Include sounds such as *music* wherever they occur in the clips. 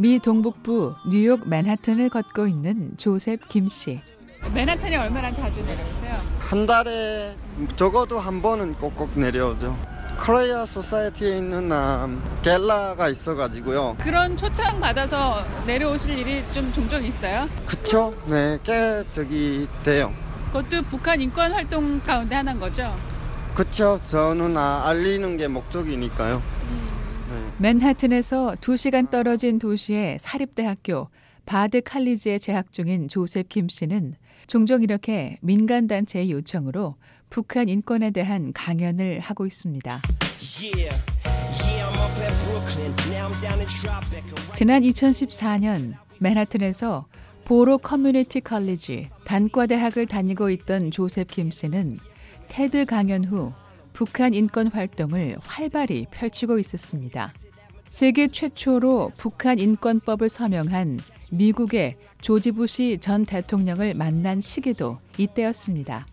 미 동북부 뉴욕 맨하튼을 걷고 있는 조셉 김 씨. 맨하탄에 얼마나 자주 내려오세요? 한 달에 적어도 한 번은 꼭꼭 내려오죠. Korea Society에 있는 음, gala가 있어가지고요. 그런 초청 받아서 내려오실 일이 좀 종종 있어요? 그쵸? 네, 꽤 저기 돼요. 그것도 북한 인권 활동 가운데 하나인 거죠? 그쵸? 저는 아, 알리는 게 목적이니까요. 네. 맨하튼에서 2시간 떨어진 도시의 사립대학교 바드 칼리지에 재학 중인 조셉 김 씨는 종종 이렇게 민간단체의 요청으로 북한 인권에 대한 강연을 하고 있습니다. 지난 2014년 맨하튼에서 보로 커뮤니티 컬리지 단과대학을 다니고 있던 조셉 김 씨는 테드 강연 후 북한 인권 활동을 활발히 펼치고 있었습니다. 세계 최초로 북한 인권법을 서명한 미국의 조지 부시 전 대통령을 만난 시기도 이때였습니다.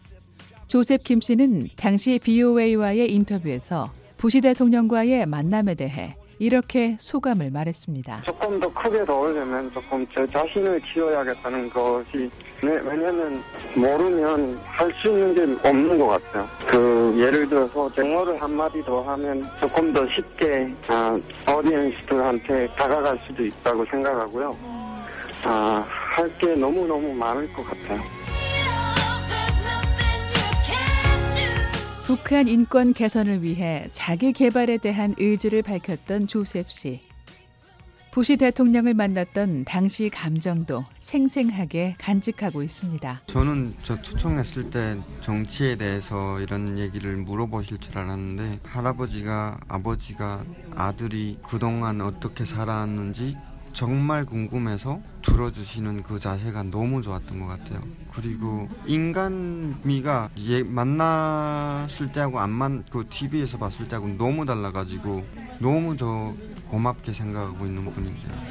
조셉 김 씨는 당시 BOA와의 인터뷰에서 부시 대통령과의 만남에 대해 이렇게 소감을 말했습니다. 조금 더 크게 넣으려면 조금 제 자신을 키워야겠다는 것이 네, 왜냐면 모르면 할 수 있는 게 없는 것 같아요. 그 예를 들어서 영어를 한마디 더 하면 조금 더 쉽게 아, 어디언스들한테 다가갈 수도 있다고 생각하고요. 아, 할 게 너무너무 많을 것 같아요. 북한 인권 개선을 위해 자기 개발에 대한 의지를 밝혔던 조셉 씨. 부시 대통령을 만났던 당시 감정도 생생하게 간직하고 있습니다. 저는 저 초청했을 때 정치에 대해서 이런 얘기를 물어보실 줄 알았는데 할아버지가 아버지가 아들이 그동안 어떻게 살아왔는지 정말 궁금해서 들어주시는 그 자세가 너무 좋았던 것 같아요. 그리고 인간미가 예, 만났을 때하고 안만 그 TV에서 봤을 때하고 너무 달라가지고 너무 저 고맙게 생각하고 있는 분인데요.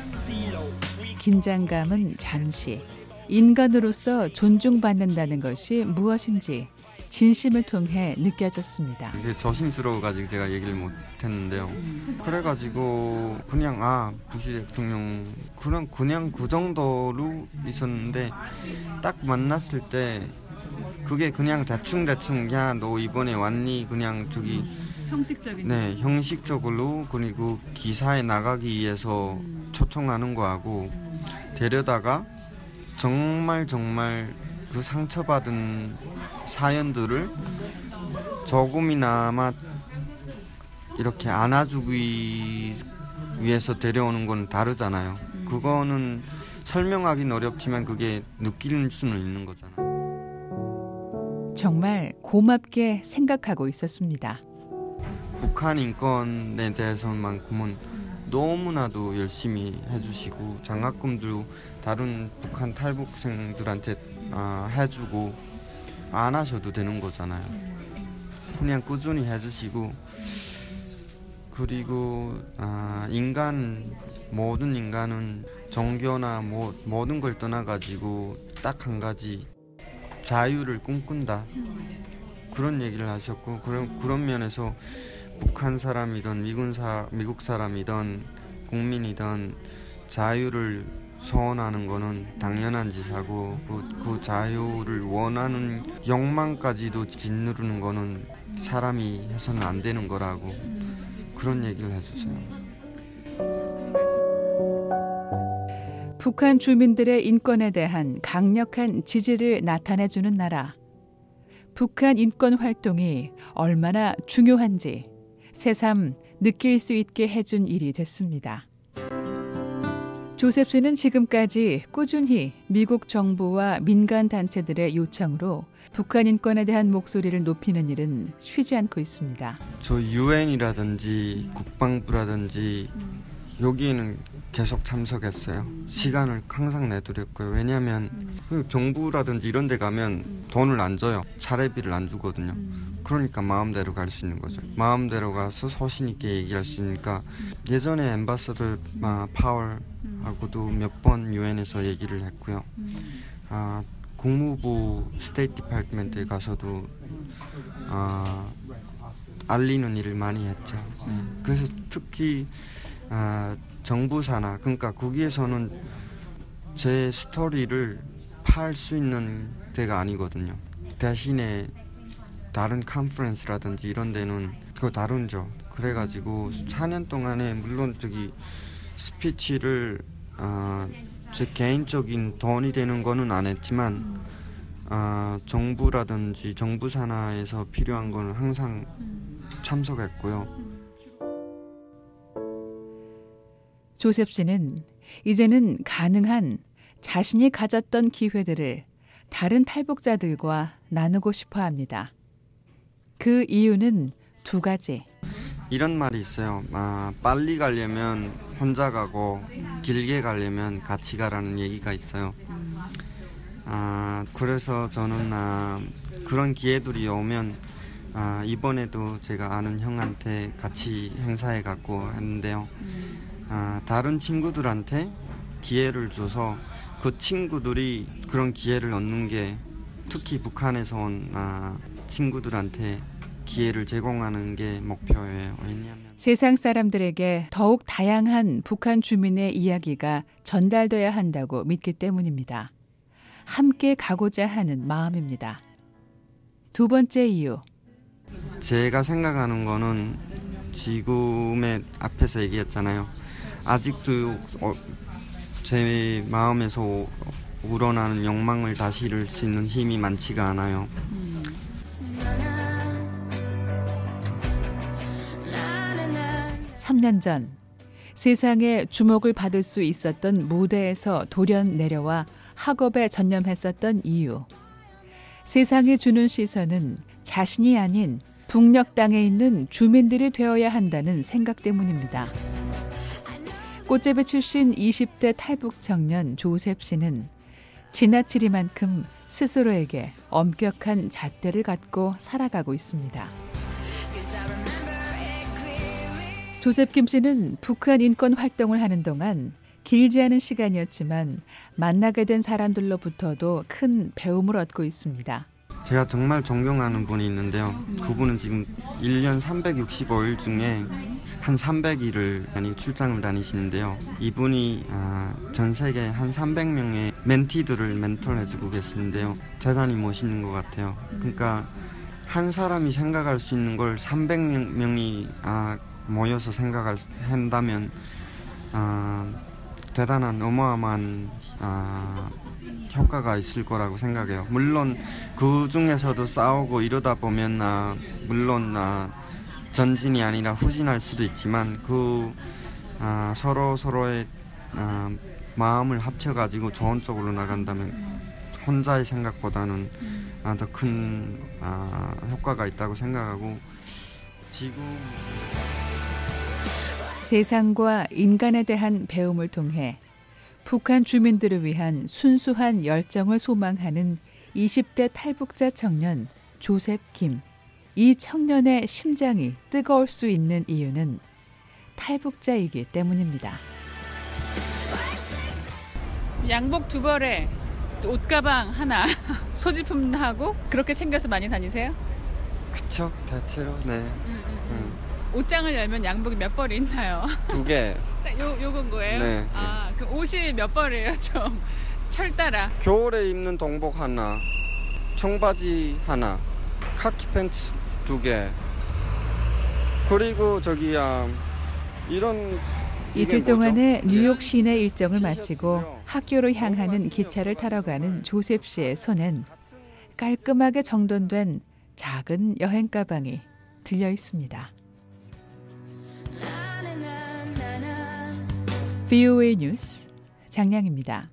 긴장감은 잠시 인간으로서 존중받는다는 것이 무엇인지 진심을 통해 느껴졌습니다. 이게 조심스러워가지고 제가 얘기를 못했는데요. 그래가지고 그냥 아 부시 대통령 그냥 그냥 그 정도로 있었는데 딱 만났을 때 그게 그냥 대충 대충 야 너 이번에 왔니 그냥 저기 형식적인. 네 형식적으로 그리고 기사에 나가기 위해서 초청하는 거하고 데려다가 정말 정말 그 상처받은 사연들을 조금이나마 이렇게 안아주기 위해서 데려오는 건 다르잖아요. 그거는 설명하기는 어렵지만 그게 느낄 수는 있는 거잖아요. 정말 고맙게 생각하고 있었습니다. 북한 인권에 대해서만큼은 너무나도 열심히 해주시고 장학금도 다른 북한 탈북생들한테 아, 해주고 안 하셔도 되는 거잖아요. 그냥 꾸준히 해주시고 그리고 아, 인간 모든 인간은 종교나 뭐 모든 걸 떠나가지고 딱 한 가지 자유를 꿈꾼다 그런 얘기를 하셨고 그런 그런 면에서 북한 사람이든 미군 사 미국 사람이든 국민이든 자유를 소원하는 거는 당연한 짓하고 그, 그 자유를 원하는 욕망까지도 짓누르는 거는 사람이 해서는 안 되는 거라고 그런 얘기를 해주세요. 북한 주민들의 인권에 대한 강력한 지지를 나타내주는 나라. 북한 인권 활동이 얼마나 중요한지 새삼 느낄 수 있게 해준 일이 됐습니다. 조셉 씨는 지금까지 꾸준히 미국 정부와 민간 단체들의 요청으로 북한 인권에 대한 목소리를 높이는 일은 쉬지 않고 있습니다. 저 유엔이라든지 국방부라든지 여기에는 계속 참석했어요. 시간을 항상 내드렸고요. 왜냐하면 그 정부라든지 이런 데 가면 돈을 안 줘요. 사례비를 안 주거든요. 그러니까 마음대로 갈 수 있는 거죠. 마음대로 가서 소신 있게 얘기할 수 있으니까 예전에 Ambassador Power하고도 몇 번 유엔에서 얘기를 했고요. 아, 국무부 State Department에 가서도 아, 알리는 일을 많이 했죠. 그래서 특히 아, 정부 산하 그러니까 거기에서는 제 스토리를 팔 수 있는 데가 아니거든요. 대신에 다른 컨퍼런스라든지 이런 데는 그거 다른죠. 그래가지고 4년 동안에 물론 저기 스피치를 어, 제 개인적인 돈이 되는 거는 안 했지만 어, 정부라든지 정부 산하에서 필요한 거는 항상 참석했고요. 조셉 씨는 이제는 가능한 자신이 가졌던 기회들을 다른 탈북자들과 나누고 싶어 합니다. 그 이유는 두 가지. 이런 말이 있어요. 아, 빨리 가려면 혼자 가고 길게 가려면 같이 가라는 얘기가 있어요. 아, 그래서 저는 아, 그런 기회들이 오면 아, 이번에도 제가 아는 형한테 같이 행사에 갔고 했는데요. 아, 다른 친구들한테 기회를 줘서 그 친구들이 그런 기회를 얻는 게 특히 북한에서 온 아, 친구들한테 기회를 제공하는 게 목표예요. 왜냐하면 세상 사람들에게 더욱 다양한 북한 주민의 이야기가 전달돼야 한다고 믿기 때문입니다. 함께 가고자 하는 마음입니다. 두 번째 이유. 제가 생각하는 거는 지금의 앞에서 얘기했잖아요. 아직도 어, 제 마음에서 우러나는 욕망을 다시 이룰 수 있는 힘이 많지가 않아요. 3년 전 세상에 주목을 받을 수 있었던 무대에서 돌연 내려와 학업에 전념했었던 이유. 세상에 주는 시선은 자신이 아닌 북녘 땅에 있는 주민들이 되어야 한다는 생각 때문입니다. 꽃제비 출신 20대 탈북 청년 조셉 씨는 지나치리만큼 스스로에게 엄격한 잣대를 갖고 살아가고 있습니다. 조셉 김 씨는 북한 인권 활동을 하는 동안 길지 않은 시간이었지만 만나게 된 사람들로부터도 큰 배움을 얻고 있습니다. 제가 정말 존경하는 분이 있는데요. 그분은 지금 1년 365일 중에 한 300일을 많이 출장을 다니시는데요. 이분이 아, 전 세계 한 300명의 멘티들을 멘토해주고 계시는데요. 대단히 멋있는 것 같아요. 그러니까 한 사람이 생각할 수 있는 걸 300명이 아, 모여서 생각을 한다면 아, 대단한 어마어마한 아, 효과가 있을 거라고 생각해요. 물론 그 중에서도 싸우고 이러다 보면 아, 물론 아, 전진이 아니라 후진할 수도 있지만 그 아, 서로 서로의 아, 마음을 합쳐가지고 좋은 쪽으로 나간다면 혼자의 생각보다는 아, 더큰 아, 효과가 있다고 생각하고 지금 세상과 인간에 대한 배움을 통해 북한 주민들을 위한 순수한 열정을 소망하는 20대 탈북자 청년 조셉 김. 이 청년의 심장이 뜨거울 수 있는 이유는 탈북자이기 때문입니다. 양복 두 벌에 옷가방 하나 *laughs* 소지품하고 그렇게 챙겨서 많이 다니세요? 그쵸 대체로 네. 음. 옷장을 열면 양복이 몇 벌이 있나요? *laughs* 두 개. 딱요 요건 거예요? 네. 아, 그 옷이 몇 벌이에요, 좀 *laughs* 철 따라. 겨울에 입는 동복 하나, 청바지 하나, 카키 팬츠 두 개. 그리고 저기야 이런 이게 이틀? 동안의 뉴욕 예. 시내 일정을. 마치고 학교로 향하는 기차를 타러 가는 조셉 씨의 손엔 깔끔하게 정돈된 작은 여행 가방이 들려 있습니다. VOA 뉴스 장량입니다.